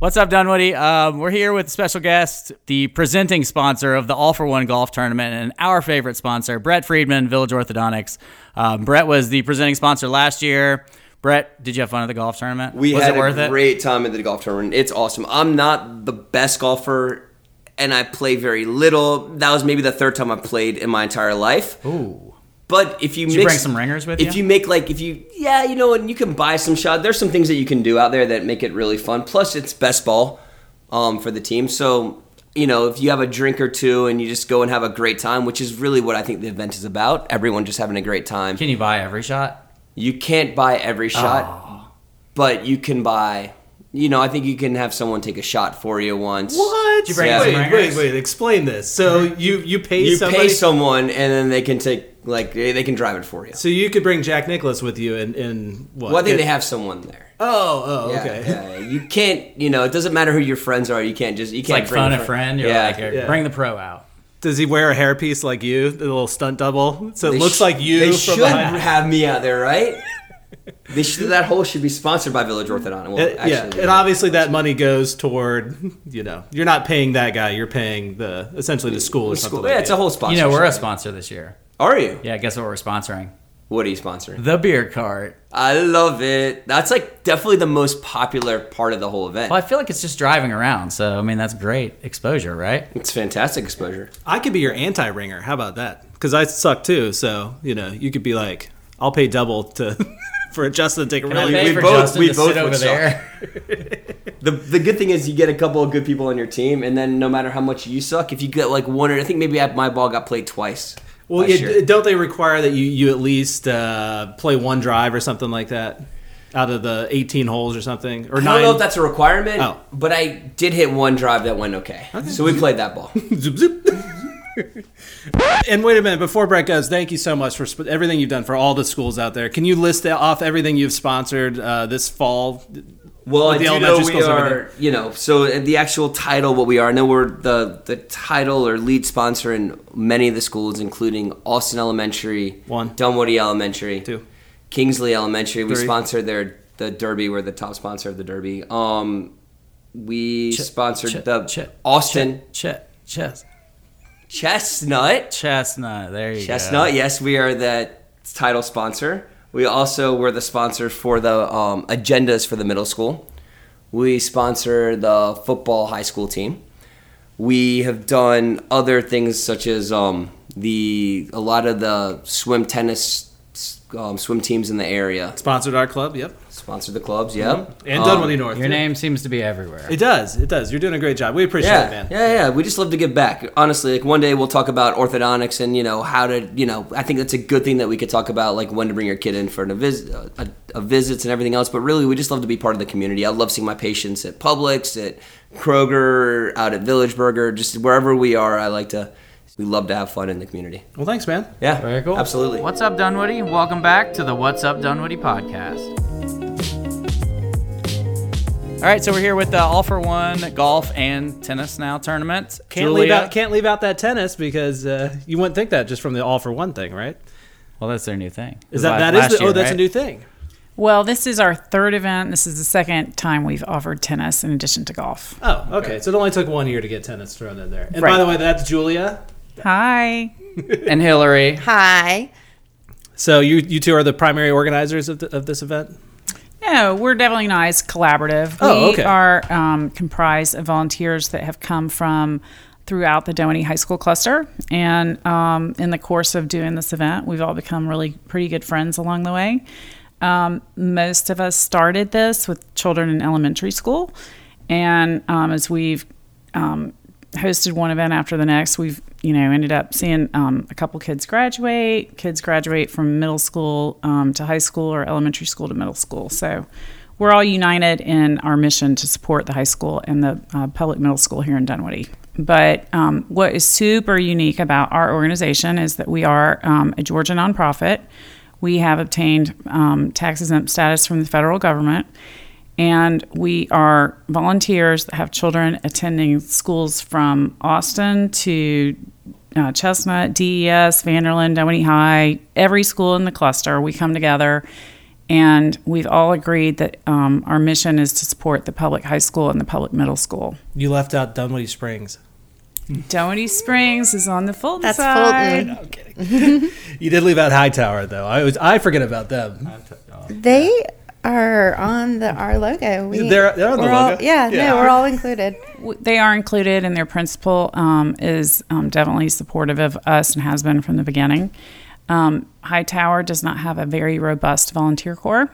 What's up, Dunwoody? Um, we're here with special guest, the presenting sponsor of the All for One Golf Tournament, and our favorite sponsor, Brett Friedman, Village Orthodontics. Um, Brett was the presenting sponsor last year. Brett, did you have fun at the golf tournament? We was had it worth a it? great time at the golf tournament. It's awesome. I'm not the best golfer, and I play very little. That was maybe the third time I've played in my entire life. Ooh. But if you Did mix, you bring some ringers with you? if you? you make like if you yeah you know and you can buy some shot. There's some things that you can do out there that make it really fun. Plus it's best ball um, for the team. So you know if you have a drink or two and you just go and have a great time, which is really what I think the event is about. Everyone just having a great time. Can you buy every shot? You can't buy every shot, but you can buy. You know, I think you can have someone take a shot for you once. What? You bring Yeah. some wait, wait, wait. Explain this. So you you pay You somebody. pay someone, and then they can take like they they can drive it for you. so you could bring Jack Nicklaus with you and and what? Well, I think Get- they have someone there. Oh, oh, Yeah, okay. yeah, yeah. You can't. You know, it doesn't matter who your friends are. You can't just. You It's can't like bring phone a a friend. You're yeah. like, Yeah. bring the pro out. Does he wear a hairpiece like you, the little stunt double? So it They looks sh- like you They from should behind. have me out there, right? They should, that hole should be sponsored by Village Orthodontic. Well, actually, yeah, and obviously that money goes toward, you know, you're not paying that guy. You're paying the essentially the school or something. School- like yeah, it's that. a whole sponsor. You know, we're a sponsor this year. Are you? Yeah, guess what we're sponsoring? What are you sponsoring? The beer cart. I love it. That's like definitely the most popular part of the whole event. Well, I feel like it's just driving around. So, I mean, that's great exposure, right? It's fantastic exposure. I could be your anti-ringer. How about that? Because I suck too. So you know, you could be like, I'll pay double to for Justin to take a really. pay we both- Justin we both sit would over suck. there? The the good thing is you get a couple of good people on your team, and then no matter how much you suck, if you get like one or I think maybe I- my ball got played twice. Well, yeah, year. don't they require that you you at least uh, play one drive or something like that out of the 18 holes or something or I don't know if that's a requirement, Oh. but I did hit one drive that went okay. So we played that ball. Zoop, zoop. and wait a minute, before Brett goes, thank you so much for sp- everything you've done for all the schools out there. Can you list off everything you've sponsored uh, this fall? Well, I do know we are, you know, so the actual title, what we are, I know we're the, the title or lead sponsor in many of the schools, including Austin Elementary, One. Dunwoody Elementary, Two. Kingsley Elementary. We Three. sponsor their the Derby. We're the top sponsor of the Derby. Um, we sponsored the Ch- Austin Ch- ch- Chestnut. chestnut. There you Chestnut, go. Chestnut. Yes, we are the title sponsor. We also were the sponsor for the um, agendas for the middle school. We sponsor the football high school team. We have done other things such as um, the a lot of the swim tennis um, swim teams in the area. Sponsored our club, yep. Sponsored the clubs, yep. And Um, Dunwoody North. Your too. name seems to be everywhere. It does. It does. You're doing a great job. We appreciate yeah, it, man. Yeah, yeah. We just love to give back. Honestly, like one day we'll talk about orthodontics and you know how to, you know, I think that's a good thing that we could talk about like when to bring your kid in for a, visit, a, a visits and everything else. But really, we just love to be part of the community. I love seeing my patients at Publix, at Kroger, out at Village Burger, just wherever we are. I like to. We love to have fun in the community. Well, thanks, man. Yeah, Very cool. Absolutely. What's up, Dunwoody? Welcome back to the What's Up Dunwoody podcast. All right, so we're here with the All for One golf and tennis now tournament. Can't leave out can't leave out that tennis because uh, you wouldn't think that just from the all for one thing, right? Well, that's their new thing. Is that that is last the, oh year, that's a new thing. Well, this is our third event. This is the second time we've offered tennis in addition to golf. Oh, okay. So it only took one year to get tennis thrown in there. And by the way, that's Julia. Hi. And Hillary. Hi. So you you two are the primary organizers of, the, of this event. No, we're definitely nice, collaborative. Oh, we okay. are um, comprised of volunteers that have come from throughout the Dunwoody High School cluster. And um, in the course of doing this event, we've all become really pretty good friends along the way. Um, most of us started this with children in elementary school. And um, as we've um, hosted one event after the next, we've you know ended up seeing um, a couple kids graduate, kids graduate from middle school um, to high school or elementary school to middle school. So we're all united in our mission to support the high school and the uh, public middle school here in Dunwoody. But um, what is super unique about our organization is that we are um, a Georgia nonprofit. We have obtained um, tax exempt status from the federal government, and we are volunteers that have children attending schools from Austin to uh, Chestnut, DES, Vanderlyn, Dunwoody High, every school in the cluster. We come together And we've all agreed that um, our mission is to support the public high school and the public middle school. You left out Dunwoody Springs. Dunwoody Springs is on the Fulton That's side. Fulton. I'm kidding. you did leave out Hightower though. I was I forget about them. They are on the our logo. We, They're- they're on the we're all- yeah, Yeah. no, we're all included. They are included, and their principal um, is um, definitely supportive of us and has been from the beginning. Um, Hightower does not have a very robust volunteer corps.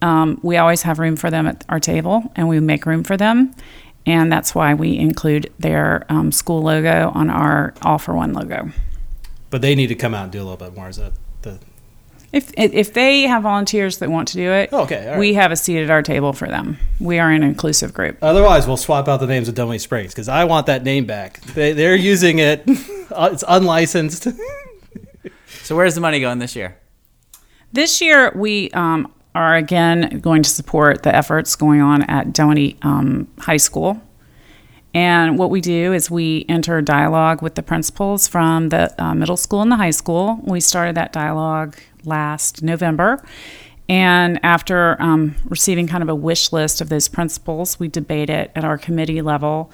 Um, we always have room for them at our table, and we make room for them. And that's why we include their um, school logo on our All for One logo. But they need to come out and do a little bit more. Is that the If, if they have volunteers that want to do it, Oh, okay, all right. we have a seat at our table for them. We are an inclusive group. Otherwise, we'll swap out the names of Dunwoody Springs because I want that name back. They, they're using it. Uh, it's unlicensed. So where's the money going this year? This year, we um, are again going to support the efforts going on at Dunwoody um, High School. And what we do is we enter dialogue with the principals from the uh, middle school and the high school. We started that dialogue last November. And after um, receiving kind of a wish list of those principles, we debate it at our committee level.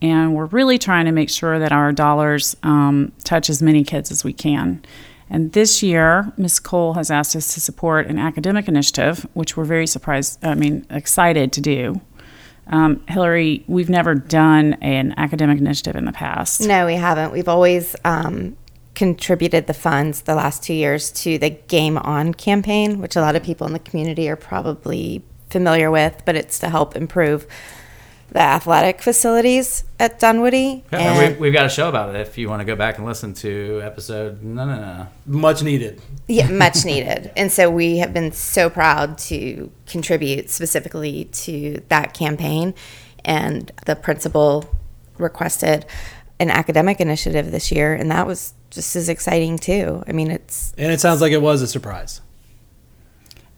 And we're really trying to make sure that our dollars um, touch as many kids as we can. And this year, Ms. Cole has asked us to support an academic initiative, which we're very surprised, I mean, excited to do. Um, Hillary, we've never done an academic initiative in the past. No, we haven't. We've always um, contributed the funds the last two years to the Game On campaign, which a lot of people in the community are probably familiar with, but it's to help improve the athletic facilities at Dunwoody. And And we, we've got a show about it. If you want to go back and listen to episode, no, no, no. Much needed. yeah, much needed. And so we have been so proud to contribute specifically to that campaign. And the principal requested an academic initiative this year, and that was just as exciting too. I mean, it's And it sounds like it was a surprise.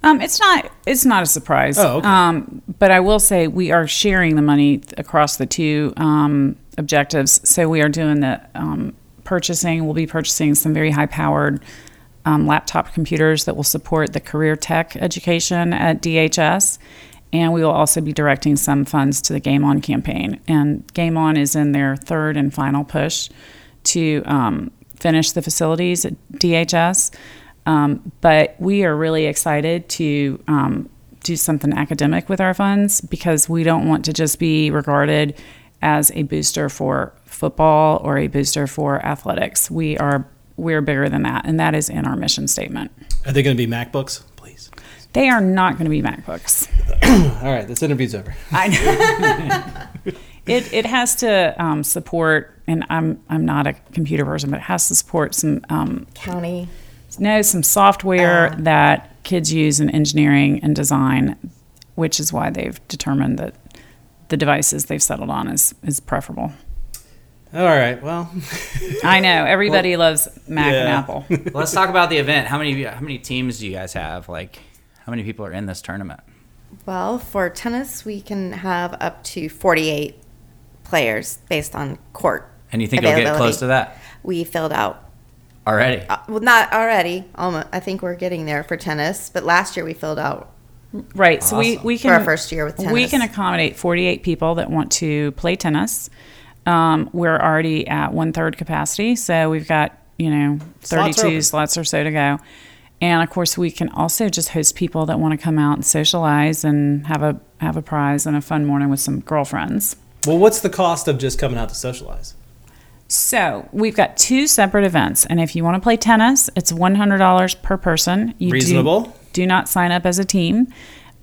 Um, it's not. It's not a surprise. Oh, okay. Um, but I will say we are sharing the money across the two um, objectives. So we are doing the um, purchasing. We'll be purchasing some very high-powered um, laptop computers that will support the career tech education at DHS. And we will also be directing some funds to the Game On campaign. And Game On is in their third and final push to um, finish the facilities at DHS. Um, but we are really excited to um, do something academic with our funds because we don't want to just be regarded as a booster for football or a booster for athletics. We are we're bigger than that, and that is in our mission statement. Are they going to be MacBooks? Please. They are not going to be MacBooks. All right, this interview's over. I know. it it has to um, support, and I'm I'm not a computer person, but it has to support some um, county. no some software that kids use in engineering and design, which is why they've determined that the devices they've settled on is is preferable. All right, well, I know everybody loves Mac and Yeah. Apple. Let's talk about the event. How many how many teams do you guys have? Like, how many people are in this tournament? Well, for tennis, we can have up to 48 players based on court. And you think you'll get close to that We filled out already? Uh, well, not already. Almost, I think we're getting there for tennis. But last year we filled out. Right. So we, Awesome. we For can our first year with tennis. We can accommodate 48 people that want to play tennis. Um, we're already at one third capacity, so we've got you know 32 open. slots or so to go. And of course, we can also just host people that want to come out and socialize and have a have a prize and a fun morning with some girlfriends. well, what's the cost of just coming out to socialize? So we've got two separate events, and if you want to play tennis, it's one hundred dollars per person. You do- Reasonable. Do, not sign up as a team.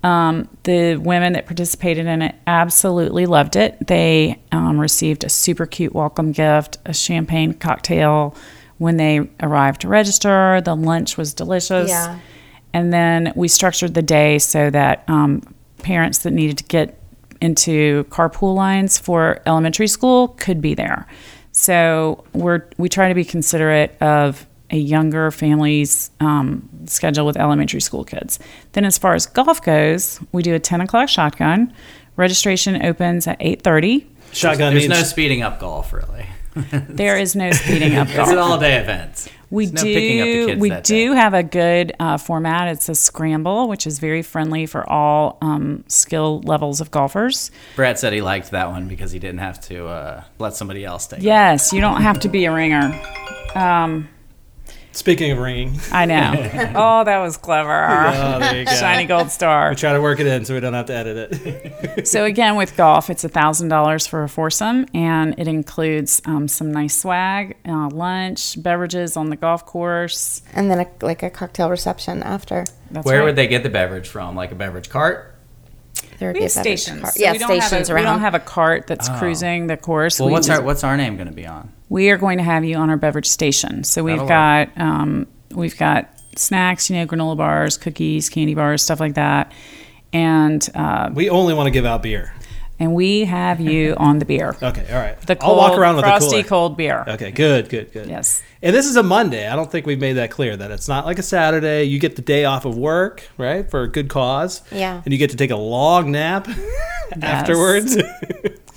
Um, the women that participated in it absolutely loved it. They um, received a super cute welcome gift, a champagne cocktail when they arrived to register. The lunch was delicious. Yeah. And then we structured the day so that um, parents that needed to get into carpool lines for elementary school could be there. So we're we try to be considerate of a younger family's um, schedule with elementary school kids. Then, as far as golf goes, we do a ten o'clock shotgun. Registration opens at eight thirty. Shotgun There's means no speeding up golf, really. there is no speeding up golf. It's an all-day event. We There's no picking up the do. kids we do day. have a good uh, format. It's a scramble, which is very friendly for all um, skill levels of golfers. Brett said he liked that one because he didn't have to uh, let somebody else take it. Yes, you don't have to be a ringer. Um, Speaking of ringing, I know. oh, that was clever. oh, there you go. Shiny gold star. We try to work it in so we don't have to edit it. So again, with golf, it's thousand dollars for a foursome, and it includes um, some nice swag, uh, lunch, beverages on the golf course. And then a, like a cocktail reception after. That's Where right. would they get the beverage from? Like a beverage cart? There would We be have stations. cart. So yeah, we don't stations have a, around. We don't have a cart that's cruising the course. Well, We what's just- our what's our name going to be on? We are going to have you on our beverage station. So we've That'll got um, we've got snacks, you know, granola bars, cookies, candy bars, stuff like that, and uh, we only want to give out beer. and we have you on the beer, Okay, all right. the cold, I'll walk around with frosty a cooler. cold beer. Okay, good, good, good. Yes. And this is a Monday. I don't think we've made that clear that it's not like a Saturday. You get the day off of work, right, for a good cause. Yeah. And you get to take a long nap afterwards.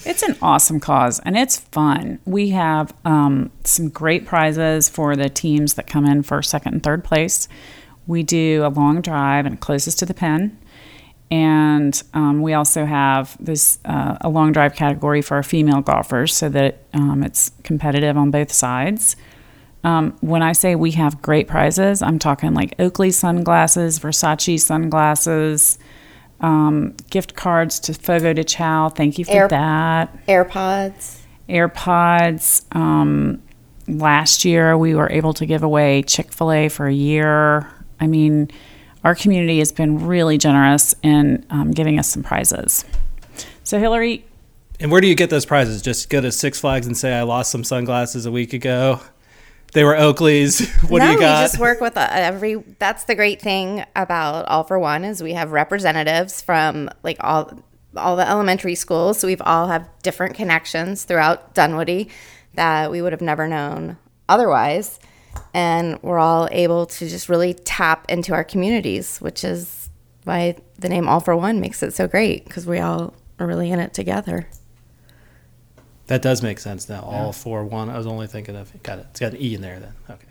It's an awesome cause and it's fun. We have um, some great prizes for the teams that come in first, second, and third place. We do a long drive and closest to the pin. And um, we also have this uh, a long drive category for our female golfers so that um, it's competitive on both sides. Um, when I say we have great prizes, I'm talking like Oakley sunglasses, Versace sunglasses, um, gift cards to Fogo de Chao. Thank you for Air- that. AirPods. AirPods. Um, last year, we were able to give away Chick fil A for a year. I mean, our community has been really generous in um, giving us some prizes. So, Hillary, and where do you get those prizes? Just go to Six Flags and say, I lost some sunglasses a week ago. They were Oakley's. What no, do you got? we just work with uh, every. That's the great thing about All for One is we have representatives from like all all the elementary schools. So we've all have different connections throughout Dunwoody that we would have never known otherwise, and we're all able to just really tap into our communities, which is why the name All for One makes it so great because we all are really in it together. That does make sense now. All for one. I was only thinking of got it. It's got an E in there then. Okay.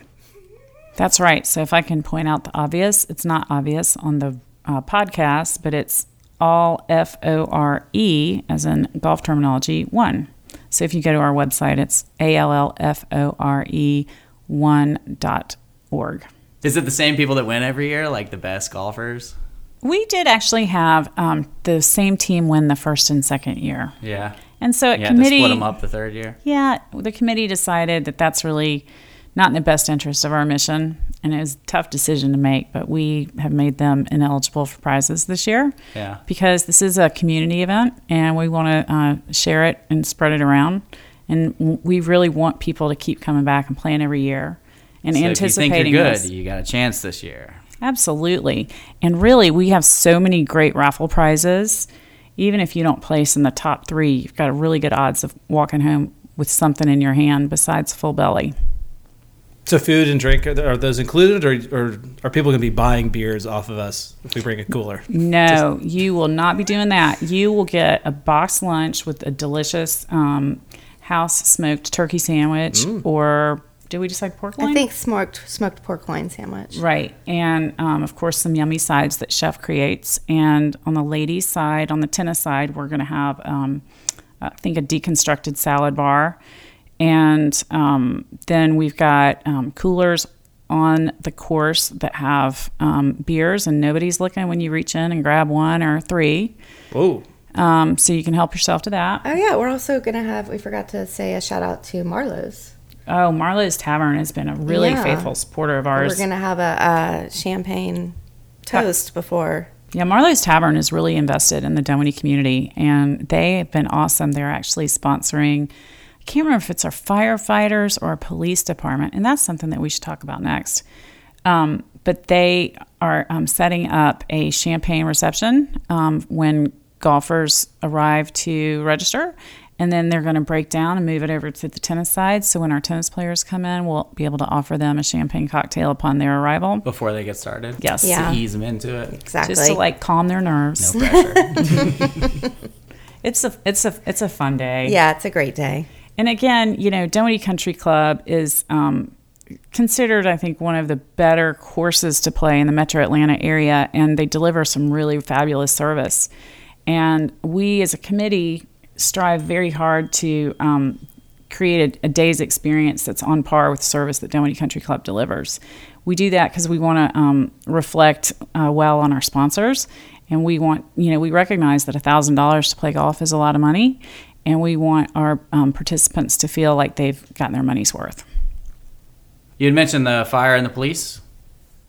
That's right. So if I can point out the obvious, it's not obvious on the uh, podcast, but it's all F O R E, as in golf terminology, one. So if you go to our website, it's A L L F O R E one dot org. Is it the same people that win every year, like the best golfers? We did actually have um, the same team win the first and second year. Yeah. And so at to committee, split them up the third year. Yeah, the committee decided that that's really not in the best interest of our mission, and it was a tough decision to make. But we have made them ineligible for prizes this year Yeah. because this is a community event, and we want to uh, share it and spread it around. And we really want people to keep coming back and playing every year and So if you anticipating think you're good, this. you got a chance this year. Absolutely. And really, we have so many great raffle prizes. Even if you don't place in the top three, you've got a really good odds of walking home with something in your hand besides full belly. So food and drink are, are those included, or, or are people going to be buying beers off of us if we bring a cooler? No, you will not be doing that. You will get a box lunch with a delicious um, house smoked turkey sandwich, or did we decide pork loin? I think smoked smoked pork loin sandwich. Right. And um, of course, some yummy sides that Chef creates. And on the ladies' side, on the tennis side, we're going to have, um, I think, a deconstructed salad bar. And um, then we've got um, coolers on the course that have um, beers, and nobody's looking when you reach in and grab one or three. Whoa. Um, so you can help yourself to that. Oh yeah, we're also gonna have. We forgot to say a shout out to Marlow's. Oh, Marlow's Tavern has been a really Yeah. faithful supporter of ours. We're gonna have a, a champagne toast before. Yeah, Marlow's Tavern is really invested in the Dunwoody community, and they have been awesome. They're actually sponsoring. I can't remember if it's our firefighters or our police department, and that's something that we should talk about next. Um, but they are um, setting up a champagne reception um, when golfers arrive to register, and then they're going to break down and move it over to the tennis side. So when our tennis players come in, we'll be able to offer them a champagne cocktail upon their arrival. Before they get started. Yes. Yeah. To ease them into it. Exactly. Just to like calm their nerves. No pressure. It's a it's a it's a fun day. yeah, it's a great day. And again, you know, Dunwoody Country Club is um, considered, I think, one of the better courses to play in the metro Atlanta area, and they deliver some really fabulous service. And we as a committee strive very hard to um, create a, a, day's experience that's on par with the service that Dunwoody Country Club delivers. We do that because we want to um, reflect uh, well on our sponsors, and we want, you know, we recognize that $1,000 to play golf is a lot of money, and we want our um, participants to feel like they've gotten their money's worth. You had mentioned the fire and the police.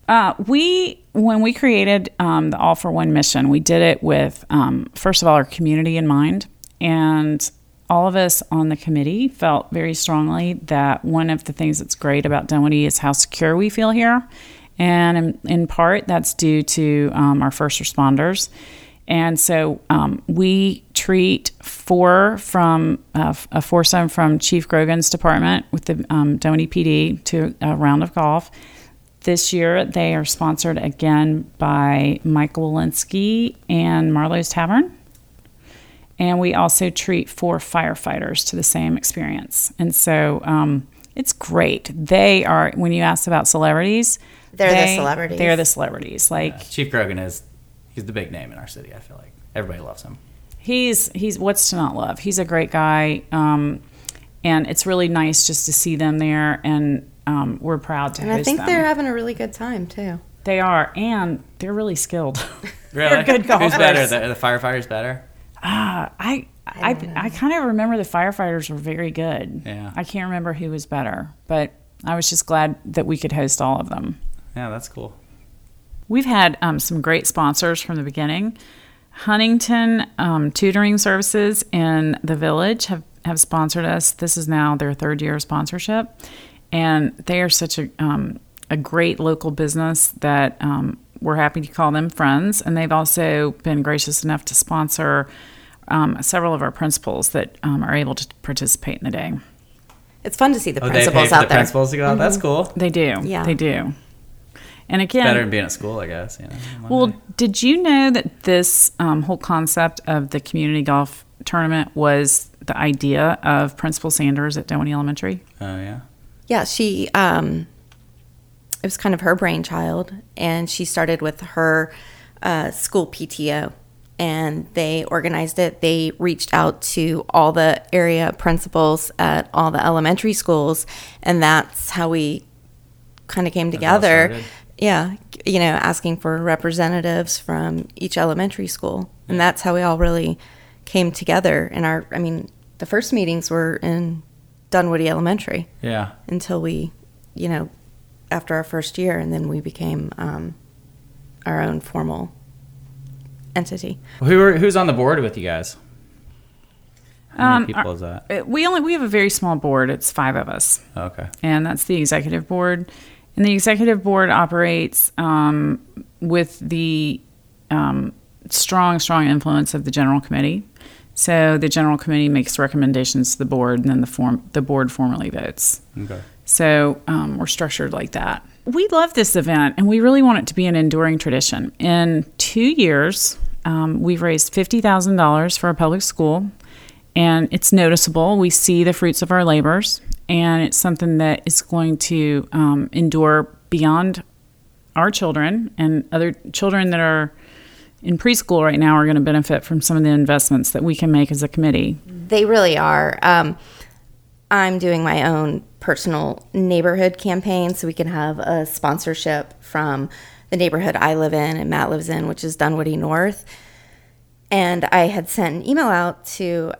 Uh, we when we created um, the All for One mission, we did it with um, first of all our community in mind, and all of us on the committee felt very strongly that one of the things that's great about Dunwoody is how secure we feel here, and in, in part that's due to um, our first responders. And so um, we treat four from uh, a foursome from Chief Grogan's department with the um, PD to a round of golf. This year, they are sponsored again by Michael Walensky and Marlow's Tavern. And we also treat four firefighters to the same experience. And so um, it's great. They are, when you ask about celebrities, they're they, the celebrities. They're the celebrities. Like yeah. Chief Grogan is he's the big name in our city. I feel like everybody loves him. He's he's what's to not love. He's a great guy, um, and it's really nice just to see them there, and um, we're proud to. And I think them. they're having a really good time too. They are, and they're really skilled. Really? they're good golfers. Who's better? The, the firefighters better? Uh, I I I, I kind of remember the firefighters were very good. Yeah. I can't remember who was better, but I was just glad that we could host all of them. Yeah, that's cool. We've had um, some great sponsors from the beginning. Huntington um, Tutoring Services in the Village have, have sponsored us. This is now their third year of sponsorship. And they are such a, um, a great local business that um, we're happy to call them friends. And they've also been gracious enough to sponsor um, several of our principals that um, are able to participate in the day. It's fun to see the Oh, they principals pay for out the there. principals to go out. That's cool. They do. Yeah. They do. And again, Better than being at school, I guess. You know, Well, day. did you know that this um, whole concept of the community golf tournament was the idea of Principal Sanders at Dunwoody Elementary? oh yeah. Yeah, she um it was kind of her brainchild and she started with her uh, school PTO and they organized it. They reached out to all the area principals at all the elementary schools and that's how we kind of came That's how it together. Yeah, you know, asking for representatives from each elementary school. And that's how we all really came together. And our I mean, the first meetings were in Dunwoody Elementary Yeah. until we, you know, after our first year, and then we became um, our own formal entity. Who are who's on the board with you guys? How many Um, people is that? Uh, We only we have a very small board. It's five of us. Okay. and that's the executive board. And the executive board operates um, with the um, strong, strong influence of the general committee. So the general committee makes recommendations to the board, and then the form the board formally votes. Okay. So um, we're structured like that. We love this event, and we really want it to be an enduring tradition. In two years, um, we've raised fifty thousand dollars for a public school, and it's noticeable. We see the fruits of our labors, and it's something that is going to um, endure beyond our children and other children that are in preschool right now are going to benefit from some of the investments that we can make as a committee. They really are. Um, I'm doing my own personal neighborhood campaign so we can have a sponsorship from the neighborhood I live in and Matt lives in, which is Dunwoody North. And I had sent an email out to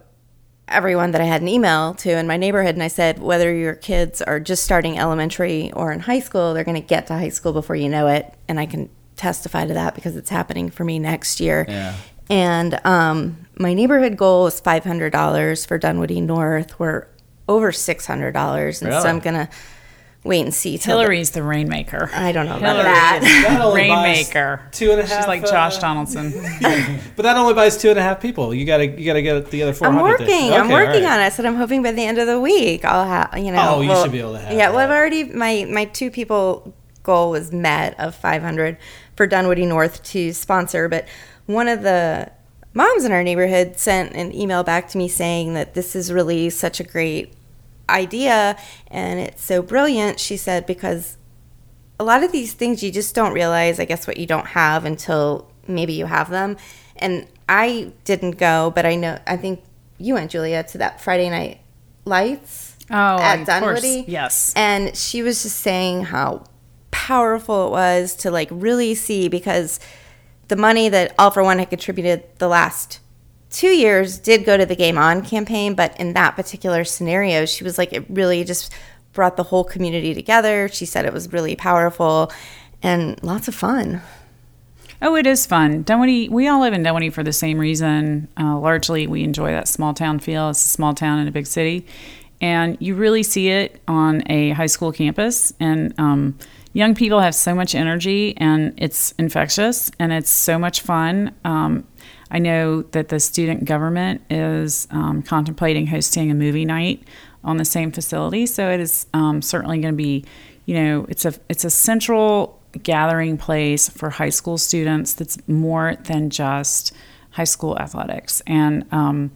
everyone that I had an email to in my neighborhood, and I said, whether your kids are just starting elementary or in high school, they're going to get to high school before you know it. And I can testify to that because it's happening for me next year. Yeah. And um, my neighborhood goal is five hundred dollars for Dunwoody North. We're over six hundred dollars, and Really? so I'm gonna wait and see. Till the- Hillary's the rainmaker. I don't know about Hillary that. is That only buys rainmaker. two and a half, She's like uh, Josh Donaldson. But that only buys two and a half people. You gotta you gotta get the other four I'm hundred. working. I'm working on it. I said I'm hoping by the end of the week I'll have you know. Oh, you should be able to have Yeah, well. I've already my my two people goal was met of 500 for Dunwoody North to sponsor, but one of the moms in our neighborhood sent an email back to me saying that this is really such a great idea and it's so brilliant, she said, because a lot of these things you just don't realize, I guess, what you don't have until maybe you have them. And I didn't go, but I know, I think you went, Julia, to that Friday night lights Oh, at. Dunwoody. Yes. And she was just saying how powerful it was to like really see because the money that All for One had contributed the last two years did go to the Game On campaign, but in that particular scenario, she was like, it really just brought the whole community together. She said it was really powerful and lots of fun. Oh, it is fun. Dunwoody, we all live in Dunwoody for the same reason. Uh, largely, we enjoy that small town feel. It's a small town in a big city. And you really see it on a high school campus. And um, young people have so much energy, and it's infectious, and it's so much fun. Um, I know that the student government is um, contemplating hosting a movie night on the same facility. So it is um, certainly going to be, you know, it's a it's a central gathering place for high school students that's more than just high school athletics. And, um,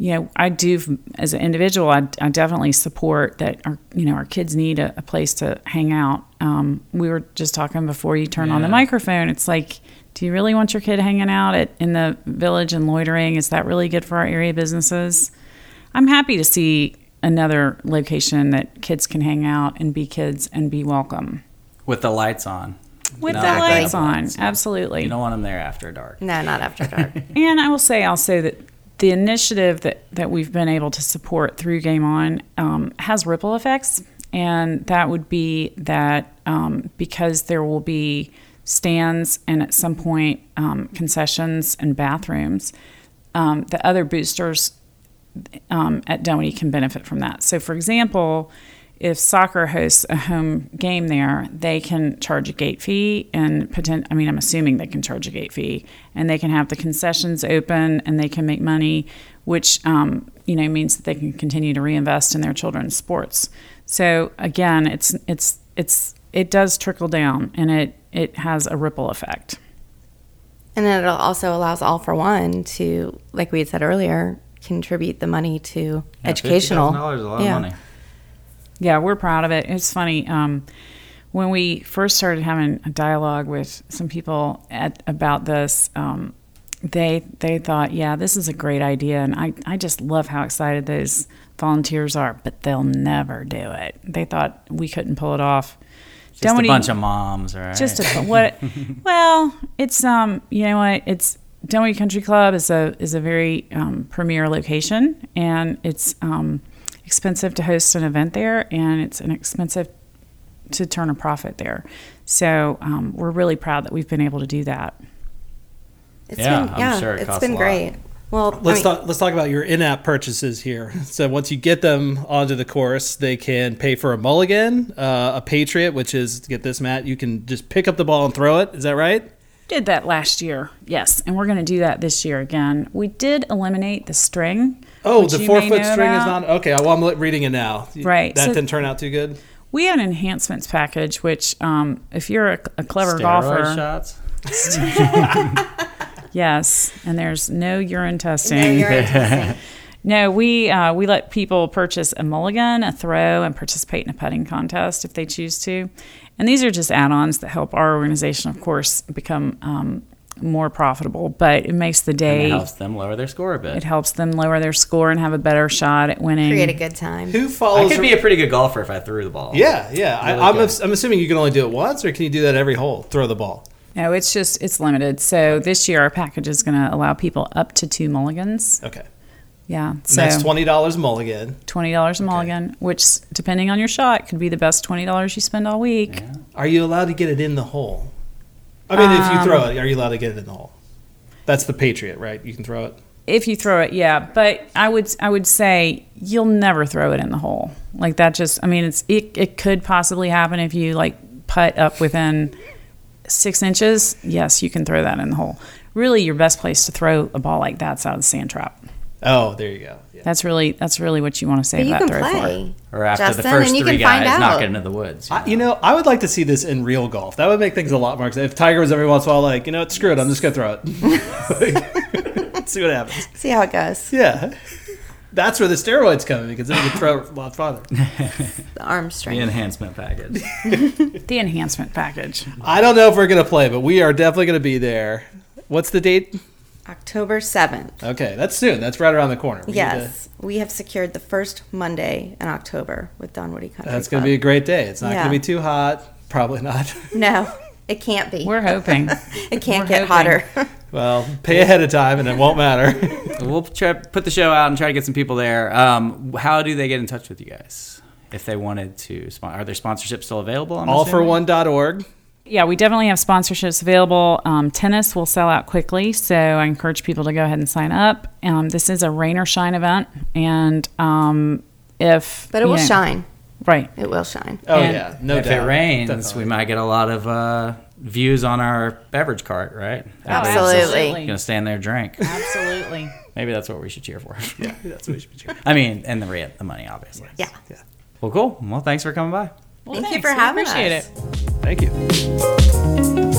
you know, I do as an individual, I, I definitely support that our, you know, our kids need a, a place to hang out. Um, we were just talking before you turn on the microphone. It's like, do you really want your kid hanging out at, in the village and loitering? Is that really good for our area businesses? I'm happy to see another location that kids can hang out and be kids and be welcome with the lights on. with Not the lights on. Yeah. Absolutely. You don't want them there after dark. No, not after dark. And I will say also that the initiative that, that we've been able to support through Game On um, has ripple effects. And that would be that um, because there will be stands and at some point um, concessions and bathrooms, um, the other boosters um, at Dunwoody can benefit from that. So, for example, if soccer hosts a home game there, they can charge a gate fee and potent. I mean, I'm assuming they can charge a gate fee, and they can have the concessions open, and they can make money, which um, you know means that they can continue to reinvest in their children's sports. So again, it's it's it's it does trickle down, and it it has a ripple effect. And then it also allows All for One to, like we had said earlier, contribute the money to educational. $50,000 is a lot Yeah. of money. Yeah, we're proud of it. It's funny. Um, when we first started having a dialogue with some people at, about this, um, they they thought, yeah, this is a great idea, and I, I just love how excited those volunteers are, but they'll never do it. They thought we couldn't pull it off. Just Dunwoody- a bunch of moms, right? just a, what well it's um you know what it's Dunwoody Country Club is a is a very um, premier location and it's um, expensive to host an event there and it's an expensive to turn a profit there so um, we're really proud that we've been able to do that It's Yeah, been, I'm yeah, sure it it's costs been a lot. great. Well, Let's mean, talk. Let's talk about your in-app purchases here. So once you get them onto the course, they can pay for a mulligan, uh, a patriot, which is get this, Matt. You can just pick up the ball and throw it. Is that right? Did that last year yes and we're going to do that this year again we did eliminate the string Oh, the four foot know string is not okay. Well, I'm reading it now. Right, That so- didn't turn out too good. we had an enhancements package which um, if you're a, a clever Steroid golfer shots. Yes, and there's no urine testing. you're interesting. No, we uh, we let people purchase a mulligan, a throw, and participate in a putting contest if they choose to. And these are just add-ons that help our organization, of course, become um, more profitable. But it makes the And day. it helps them lower their score a bit. It helps them lower their score and have a better shot at winning. Create a good time. Who follows? I follows? could be a pretty good golfer if I threw the ball. yeah, yeah. I, Really I'm, good. ass- I'm assuming you can only do it once, or can you do that every hole? Throw the ball. No, it's just it's limited. So this year our package is going to allow people up to two mulligans. Okay. Yeah, And that's twenty dollars a mulligan. twenty dollars a mulligan, which depending on your shot could be the best twenty dollars you spend all week. Are you allowed to get it in the hole? I mean, if you Um, throw it, are you allowed to get it in the hole? That's the Patriot, right? You can throw it. If you throw it, yeah, but I would I would say you'll never throw it in the hole. Like that just I mean it's it, it could possibly happen if you like putt up within six inches. Yes, you can throw that in the hole. Really, your best place to throw a ball like that's out of the sand trap. Oh, there you go. Yeah. That's really that's really what you want to say But you that can throw play. Or after Justin, the first and you three can find guys knock out. it into the woods. I, you know, I would like to see this in real golf. That would make things a lot more. exciting. If Tiger was every once in a while like, you know what, screw it, I'm just gonna throw it. see what happens. See how it goes. Yeah. That's where the steroids come in because then you can throw it a lot farther. The arm strength. The enhancement package. The enhancement package. I don't know if we're gonna play, but we are definitely gonna be there. What's the date? October 7th. Okay, that's soon. That's right around the corner. We need to- Yes, we have secured the first Monday in October with Dunwoody Country that's gonna be a great day. It's not Yeah. gonna be too hot. Probably not. No, it can't be. We're hoping. it can't we're get hoping. hotter. well, pay ahead of time, and it won't matter. we'll try put the show out and try to get some people there. Um, how do they get in touch with you guys if they wanted to? Are there sponsorships still available? I'm assuming? Allforone.org. Yeah, we definitely have sponsorships available. Um, tennis will sell out quickly, so I encourage people to go ahead and sign up. Um, this is a rain or shine event, and um, if but it will know- shine. right? It will shine. Oh And yeah, no if doubt. it rains, Definitely. we might get a lot of uh, views on our beverage cart, right? Oh, Absolutely. Gonna stand there and drink. Absolutely. Maybe that's what we should cheer for. Yeah, that's what we should be doing. I mean, and the rent, the money, obviously. Yeah. Yeah. Well, cool. Well, thanks for coming by. Well, Thank you for We having appreciate us. it. Thank you.